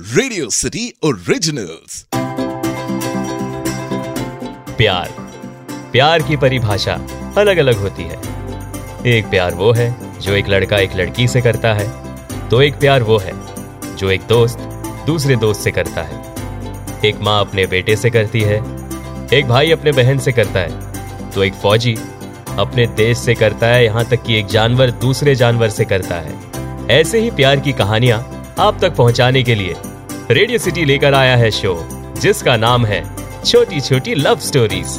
Radio city originals प्यार। प्यार की परिभाषा अलग अलग होती है। एक प्यार वो है जो एक लड़का एक लड़की से करता है तो एक प्यार वो है जो एक दोस्त दूसरे दोस्त से करता है। एक माँ अपने बेटे से करती है, एक भाई अपने बहन से करता है तो एक फौजी अपने देश से करता है, यहाँ तक कि एक जानवर दूसरे जानवर से करता है। ऐसे ही प्यार की कहानियाँ आप तक पहुँचाने के लिए रेडियो सिटी लेकर आया है शो, जिसका नाम है छोटी छोटी लव स्टोरीज।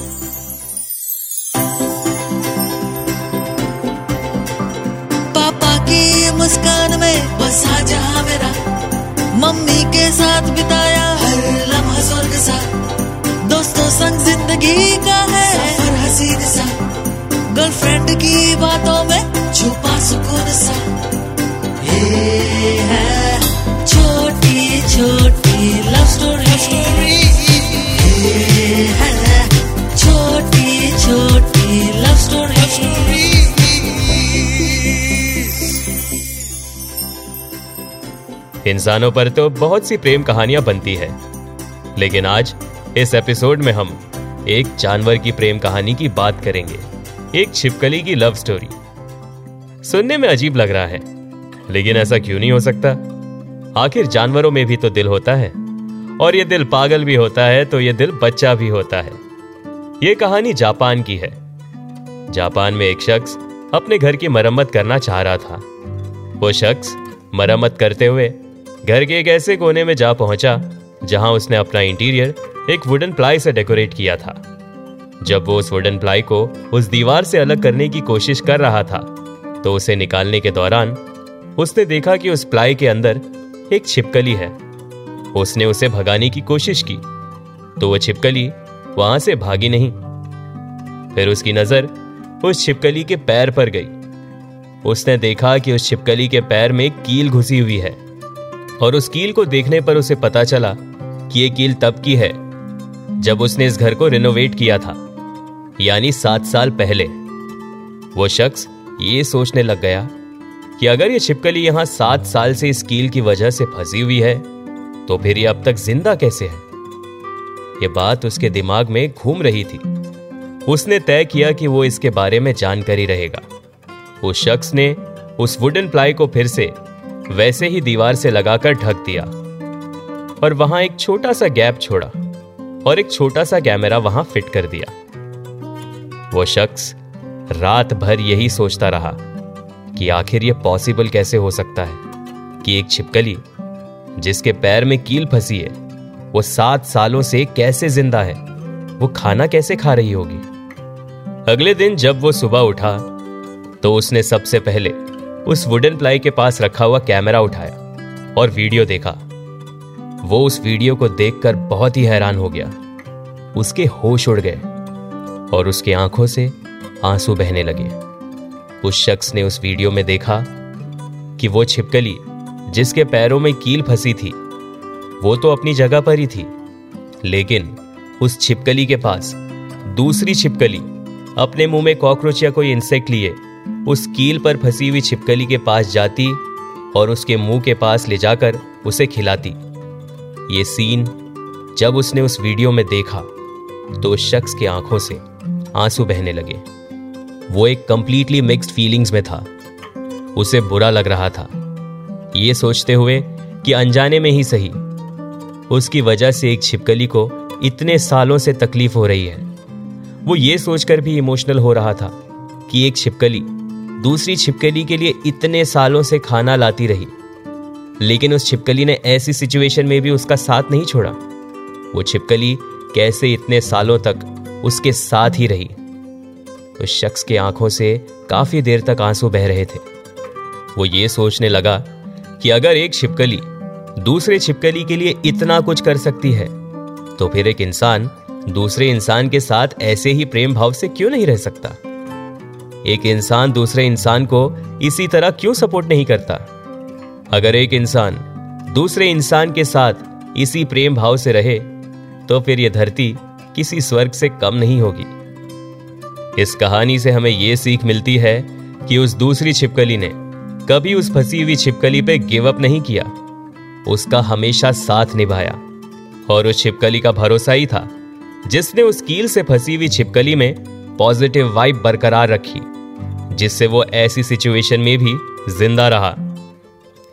पापा की मुस्कान में बसा जहाँ मेरा, मम्मी के साथ बिताया हर लम्हा स्वर्ग सा। दोस्तों संग ज़िंदगी का है सफ़र हसीन सा, गर्लफ्रेंड की बातों में छुपा सुकून सा। इंसानों पर तो बहुत सी प्रेम कहानियाँ बनती है। लेकिन आज, इस एपिसोड में हम एक जानवर की प्रेम कहानी की बात करेंगे। एक छिपकली की लव स्टोरी सुनने में अजीब लग रहा है, लेकिन ऐसा क्यों नहीं हो सकता? आखिर जानवरों में भी तो दिल होता है। और ये दिल पागल भी होता है तो ये दिल बच्चा भी होता है। ये कहानी जापान की है। जापान में एक शख्स अपने घर की मरम्मत करना चाह रहा था। वो शख्स मरम्मत करते हुए घर के एक ऐसे कोने में जा पहुँचा, जहाँ उसने अपना इंटीरियर एक वुडन प्लाई से डेकोरेट किया था। जब वो उस वुडन प्लाई को उस दीवार से अलग करने की कोशिश कर रहा था तो उसे निकालने के दौरान उसने देखा कि उस प्लाई के अंदर एक छिपकली है। उसने उसे भगाने की कोशिश की तो वो छिपकली वहाँ से भागी नहीं। फिर उसकी नज़र उस छिपकली के पैर पर गई। उसने देखा कि उस छिपकली के पैर में कील घुसी हुई है। और उस कील को देखने पर उसे पता चला कि ये कील तब की है, जब उसने इस घर को रिनोवेट किया था, यानी सात साल पहले। वो शख्स ये सोचने लग गया कि अगर ये छिपकली यहाँ सात साल से इस कील की वजह से फंसी हुई है तो फिर ये अब तक ज़िंदा कैसे है? ये बात उसके दिमाग में घूम रही थी। उसने तय किया कि वो इसके बारे में जानकारी रहेगा। उस शख्स ने उस वुडन प्लाई को फिर से वैसे ही दीवार से लगाकर ढक दिया। और वहाँ एक छोटा सा गैप छोड़ा और एक छोटा सा कैमरा वहाँ फिट कर दिया। वो शख्स रात भर यही सोचता रहा कि आखिर यह पॉसिबल कैसे हो सकता है कि एक छिपकली, जिसके पैर में कील फंसी है, वो सात सालों से कैसे ज़िंदा है? वो खाना कैसे खा रही होगी? अगले दिन जब वो सुबह उठा तो उसने सबसे पहले उस वुडन प्लाई के पास रखा हुआ कैमरा उठाया और वीडियो देखा। वो उस वीडियो को देखकर बहुत ही हैरान हो गया। उसके होश उड़ गए और उसकी आँखों से आँसू बहने लगे। उस शख्स ने उस वीडियो में देखा कि वो छिपकली, जिसके पैरों में कील फंसी थी, वो तो अपनी जगह पर ही थी, लेकिन उस छिपकली के पास दूसरी छिपकली अपने मुँह में कॉकरोच या कोई इंसेक्ट लिए। उस कील पर फंसी हुई छिपकली के पास जाती और उसके मुँह के पास ले जाकर उसे खिलाती। ये सीन जब उसने उस वीडियो में देखा तो उस शख्स की आँखों से आँसू बहने लगे। वो एक कंप्लीटली मिक्स्ड फीलिंग्स में था। उसे बुरा लग रहा था। ये सोचते हुए कि अनजाने में ही सही। उसकी वजह से एक छिपकली को इतने सालों से तकलीफ़ हो रही है। वो ये सोचकर भी इमोशनल हो रहा था कि एक छिपकली दूसरी छिपकली के लिए इतने सालों से खाना लाती रही। लेकिन उस छिपकली ने ऐसी सिचुएशन में भी उसका साथ नहीं छोड़ा। वो छिपकली कैसे इतने सालों तक उसके साथ ही रही। उस शख्स की आँखों से काफ़ी देर तक आँसू बह रहे थे। वो ये सोचने लगा कि अगर एक छिपकली दूसरे छिपकली के लिए इतना कुछ कर सकती है तो फिर एक इंसान दूसरे इंसान के साथ ऐसे ही प्रेम भाव से क्यों नहीं रह सकता? एक इंसान दूसरे इंसान को इसी तरह क्यों सपोर्ट नहीं करता? अगर एक इंसान दूसरे इंसान के साथ इसी प्रेम भाव से रहे तो फिर यह धरती किसी स्वर्ग से कम नहीं होगी। इस कहानी से हमें यह सीख मिलती है कि उस दूसरी छिपकली ने कभी उस फंसी हुई छिपकली पे गिव अप नहीं किया। उसका हमेशा साथ निभाया। और उस छिपकली का भरोसा ही था। जिसने उस कील से फंसी हुई छिपकली में पॉजिटिव वाइब बरकरार रखी, जिससे वो ऐसी सिचुएशन में भी ज़िंदा रहा।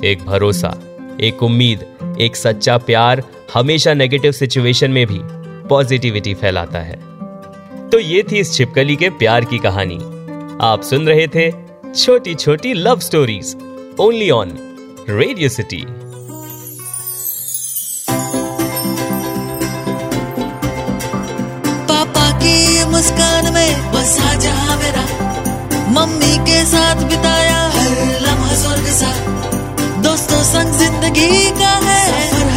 एक भरोसा, एक उम्मीद, एक सच्चा प्यार हमेशा नेगेटिव सिचुएशन में भी पॉजिटिविटी फैलाता है। तो ये थी इस छिपकली के प्यार की कहानी। आप सुन रहे थे छोटी छोटी love stories only on radio city मुस्कान में बसा जहाँ मेरा। मम्मी के साथ बिताया हर लम्हा स्वर्ग सा। दोस्तों संग ज़िंदगी का है।